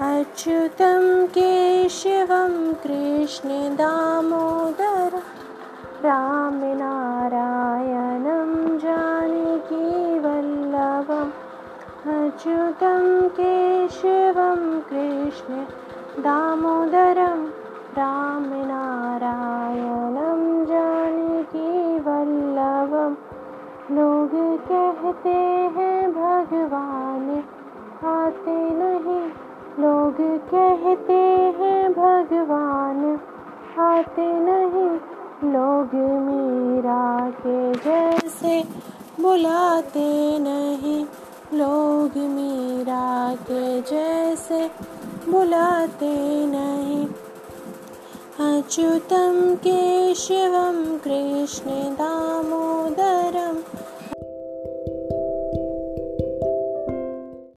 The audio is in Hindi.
अच्युतं केशवं कृष्णदामोदर रामनारायणं जानकीवल्लभम् अच्युतं केशवं कृष्ण दामोदरं रामनारायणं जानकीवल्लभं लोग कहते हैं, भगवान आते नहीं। लोग कहते हैं, भगवान आते नहीं। लोग मीरा के जैसे बुलाते नहीं। लोग मीरा के जैसे बुलाते नहीं। अच्युतं केशवं कृष्ण दामोदरम्